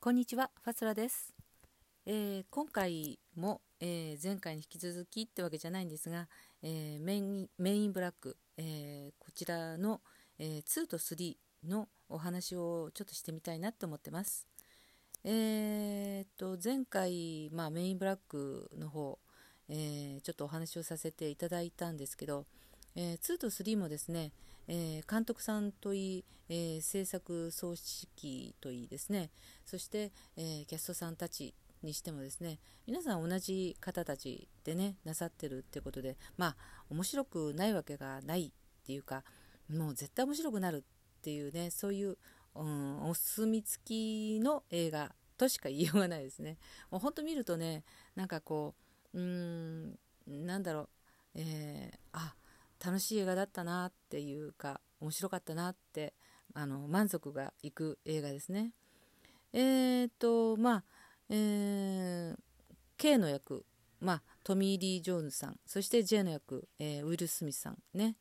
こんにちは、ファスラです。えー、今回も、えー、前回に引き続きってわけじゃないんですが、えー、メインメインブラック、えこちらの、え2と3のお話をちょっとしてみたいなと思ってます。えー、と前回、まあ、メインブラックの方、えちょっとお話をさせていただいたんですけど、えー、2と3もですね、えー、監督さんといい、えー、制作総指揮といいですね。そして、えキャストさんたちにしてもですね皆さん同じ方たちでねなさってるってことでまあ面白くないわけがないっていうかもう絶対面白くなるっていうねそういう、うん、お墨付きの映画としか言いようがないですね。もうほんと見るとねなんかこううーんなんだろうえー、あ楽しい映画だったなっていうか面白かったなってあの満足がいく映画ですね。えー、っとまあ、えー、K の役、まあ、トミー・リー・ジョーンズさんそして J の役、えー、ウィル・スミスさんね。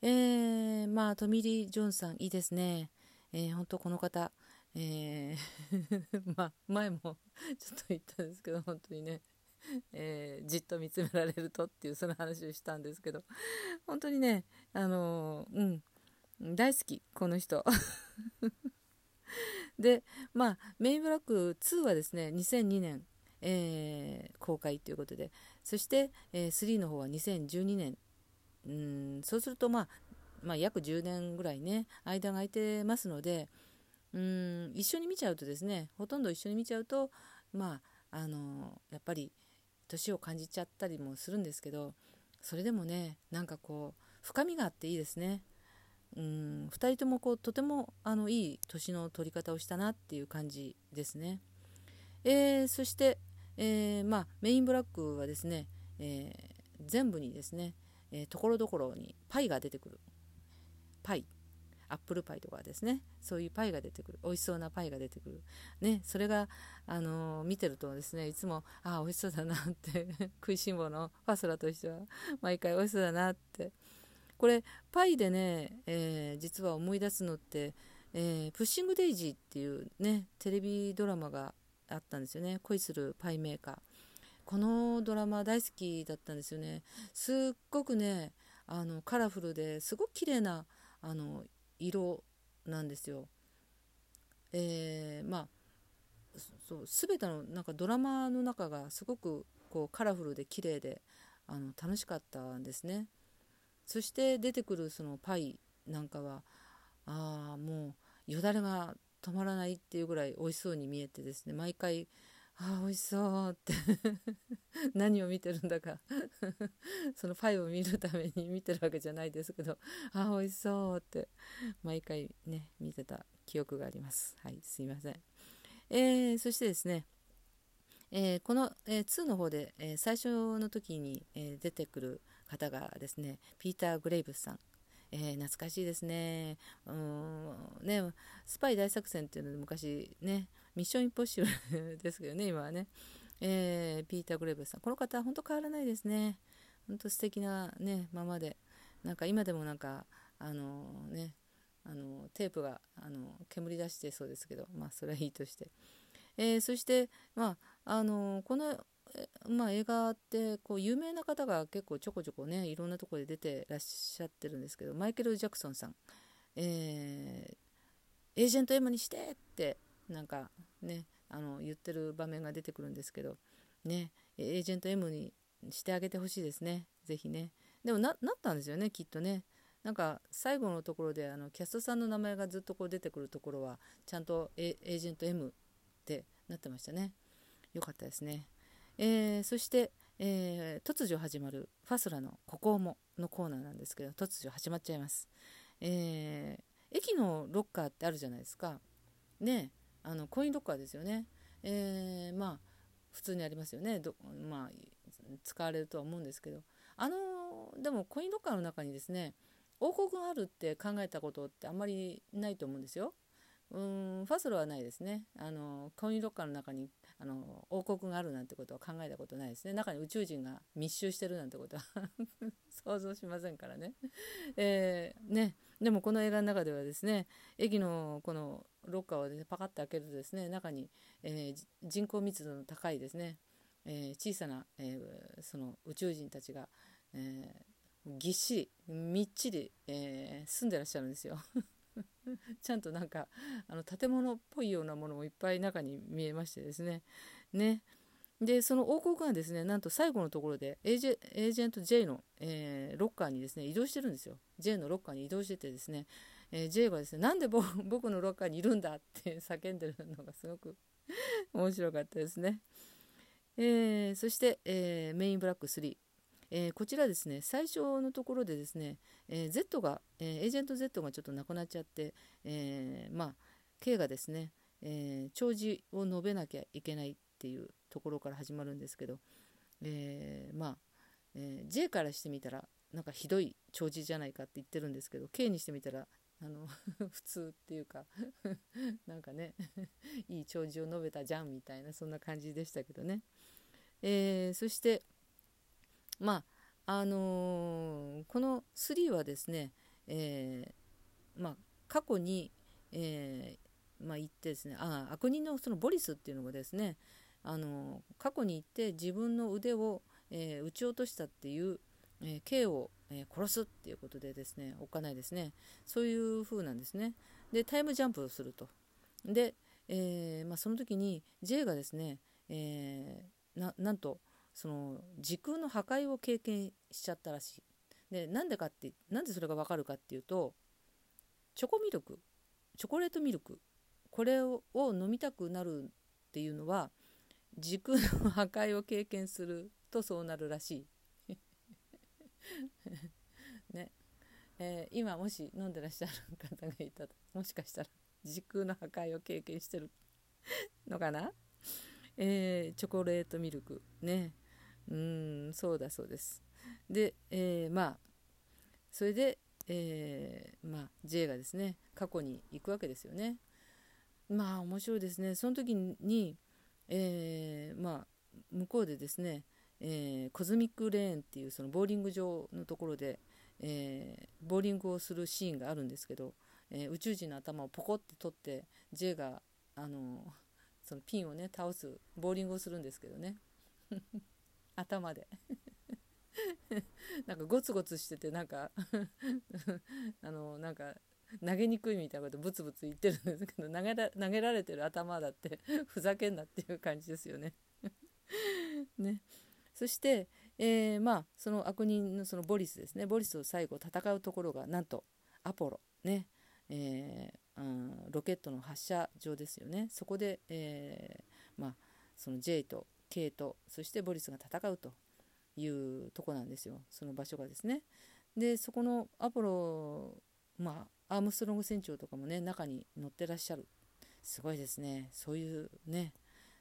えー、まあトミー・リー・ジョーンズさんいいですね。えー、本当この方、えー まあ前もちょっと言ったんですけど本当にね えー、じっと見つめられるとっていうその話をしたんですけど本当にねあのー、うん大好きこの人。でまあメインブラック2はですね2002年、えー、公開ということでそして、えー、3の方は2012年うん。そうすると、まあ、まあ約10年ぐらいね間が空いてますのでうん一緒に見ちゃうとですねほとんど一緒に見ちゃうとまああのやっぱり年を感じちゃったりもするんですけどそれでもねなんかこう深みがあっていいですね。うん2人ともこうとてもあのいい年の取り方をしたなっていう感じですね。えー、そして、えー、まあ、メインブラックはですね、えー、全部にですねところどころにパイが出てくるパイアップルパイとかですね。そういうパイが出てくる。美味しそうなパイが出てくる、ね、それが、あのー、見てるとですねいつもああ美味しそうだなって 食いしん坊のファスラとしては毎回美味しそうだなって。これパイでね、えー、実は思い出すのって、えー、プッシングデイジーっていうねテレビドラマがあったんですよね。恋するパイメーカー。このドラマ大好きだったんですよね。すっごくねあのカラフルですごく綺麗なあの色なんですよ。えー、まあそう全てのなんかドラマの中がすごくこうカラフルで綺麗であの楽しかったんですね。そして出てくるそのパイなんかはああもうよだれが止まらないっていうぐらい美味しそうに見えてですね毎回ああ美味しそうって。何を見てるんだか。そのファイを見るために見てるわけじゃないですけど。ああ美味しそうって。毎回ね見てた記憶があります。はいすいません、えー、そしてですね。えー、この、えー、2の方で、えー、最初の時に、え出てくる方がですねピーター・グレイブスさん、え懐かしいですね。うんねスパイ大作戦っていうので昔ねミッションインポッシブル ですけどね、今はね。えー、ピーター・グレーブさん。この方本当変わらないですね。本当素敵なね、ままで。なんか今でもなんか、あのー、ね、あのテープがあの煙出してそうですけど、まあそれはいいとして。え、そして、まあ、あのこの、まあ、映画ってこう有名な方が結構ちょこちょこねいろんなところで出てらっしゃってるんですけどマイケル・ジャクソンさん、えー、エージェント M にしてってなんかねあの言ってる場面が出てくるんですけどねエージェント M にしてあげてほしいですね。是非ね。でもなったんですよねきっとね。なんか最後のところであのキャストさんの名前がずっとこう出てくるところはちゃんとエージェント M ってなってましたね。よかったですね、えー、そして、えー、突如始まるファスラの「ここも」のコーナーなんですけど突如始まっちゃいます、えー、駅のロッカーってあるじゃないですか。ね。あのコインロッカーですよね。えー、まあ普通にありますよね。どまあ、使われるとは思うんですけど。あのでもコインロッカーの中にですね王国があるって考えたことってあんまりないと思うんですよ。うんファスロはないですね。あのコインロッカーの中にあの王国があるなんてことは考えたことないですね。中に宇宙人が密集してるなんてことは 想像しませんからね,、えーね、でもこの映画の中ではですね駅のこのロッカーを、ね、パカッと開けるとですね中に、えー、人口密度の高いですね、えー、小さな、えー、その宇宙人たちが、えぎっしりみっちり、え住んでらっしゃるんですよ。ちゃんとなんかあの建物っぽいようなものもいっぱい中に見えましてですね。ねでその王国がですねなんと最後のところでエージェエージェント J の、えー、ロッカーにですね移動してるんですよ J のロッカーに移動しててですね、えー、J がですねなんで 僕のロッカーにいるんだって叫んでるのがすごく 面白かったですね、えー、そして、えメインブラック3えー、こちらですね最初のところでですね、えー、Z が、えー、エージェント Z がちょっとなくなっちゃって、えまあ K がですね、え弔辞を述べなきゃいけないっていうところから始まるんですけど、えまあ、え J からしてみたらなんかひどい弔辞じゃないかって言ってるんですけど K にしてみたらあの 普通っていうか なんかね いい弔辞を述べたじゃんみたいなそんな感じでしたけどね、えー、そしてまああのー、この3はですね、えー、まあ、過去に、え、まあ、言ってですねあ悪人のそのボリスっていうのがですね、あの過去に行って自分の腕を、えー撃ち落としたっていう、え K を、え殺すっていうことでですねおっかないですねそういう風なんですねでタイムジャンプをするとで、えまあ、その時に J がですね、えなんとその時空の破壊を経験しちゃったらしい。でなんでかってなんでそれが分かるかっていうとチョコミルクチョコレートミルクこれを飲みたくなるっていうのは時空の破壊を経験するとそうなるらしい。ね。えー、今もし飲んでらっしゃる方がいたらもしかしたら時空の破壊を経験してるのかな、えー、チョコレートミルクね。うんそうだそうです。で、えー、まあそれで、えー、まあ J がですね過去に行くわけですよね。まあ面白いですね。その時に、えー、まあ向こうでですね、えー、コズミックレーンっていうそのボーリング場のところで、えー、ボーリングをするシーンがあるんですけど、えー、宇宙人の頭をポコって取って J があのそのピンをね倒すボーリングをするんですけどね。頭で。なんかゴツゴツしててなんか あのなんか投げにくいみたいなことブツブツ言ってるんですけど投げら投げられてる頭だってふざけんなっていう感じですよね。ね。そして、えー、まあその悪人のそのボリスですね。ボリスと最後戦うところがなんとアポロ。ね。えー、うん、ロケットの発射場ですよね。そこで、えー、まあその J とケイトそしてボリスが戦うというとこなんですよ。その場所がですね。でそこのアポロまあアームストロング船長とかもね中に乗ってらっしゃる。すごいですね。そういうね。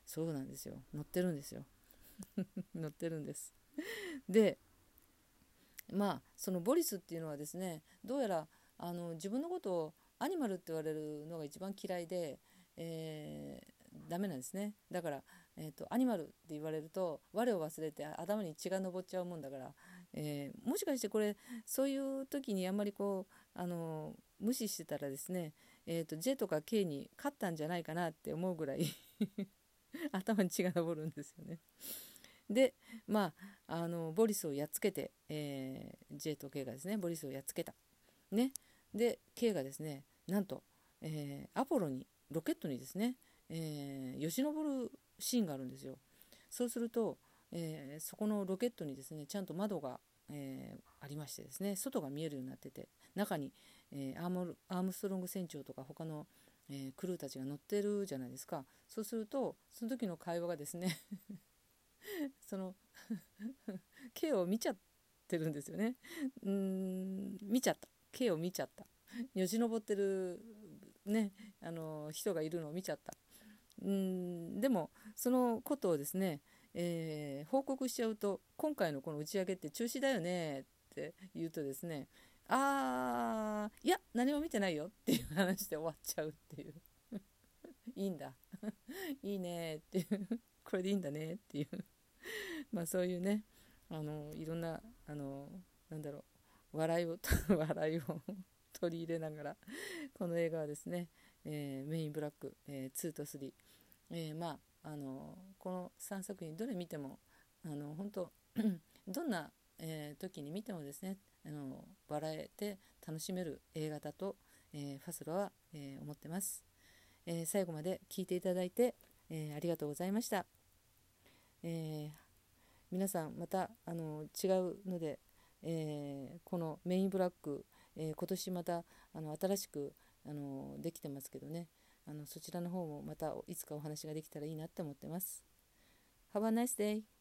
そうなんですよ。乗ってるんですよ。乗ってるんです。でまあそのボリスっていうのはですねどうやらあの自分のことをアニマルって言われるのが一番嫌いで、えー、ダメなんですね。だからえーと、アニマルって言われると我を忘れて頭に血が上っちゃうもんだから、えー、もしかしてこれそういう時にあんまりこうあの無視してたらですね、えーと、J とか K に勝ったんじゃないかなって思うぐらい。頭に血が上るんですよね。でまああのボリスをやっつけて、えー、J と K がですねボリスをやっつけた。ね、で K がですねなんと、えー、アポロにロケットにですね、えー、よし登るシーンがあるんですよ。そうすると、えー、そこのロケットにですねちゃんと窓が、えー、ありましてですね外が見えるようになってて中に、えー、アームアームストロング船長とか他の、えクルーたちが乗ってるじゃないですか。そうするとその時の会話がですね その K を見ちゃってるんですよね。うん見ちゃった。K を見ちゃった。よじ登ってるねあの人がいるのを見ちゃった。うんでもそのことをですね、えー、報告しちゃうと今回のこの打ち上げって中止だよねって言うとですねあーいや何も見てないよっていう話で終わっちゃうっていう。いいんだ。いいねっていう。これでいいんだねっていう。まあそういうねあのいろんなあのなんだろう。笑いを笑いを取り入れながらこの映画はですね、えー、メインブラック、えー、2と3、えー、まああのこの3作品どれ見てもあの本当 どんな、えー、時に見てもですねあの笑えて楽しめる映画だと、えー、ファスロは、えー、思ってます、えー、最後まで聞いていただいて、えありがとうございました、え皆さんまたあの違うので、えこのメインブラック、え今年またあの新しくあのできてますけどね。あのそちらの方もまたいつかお話ができたらいいなって思ってます。Have a nice day!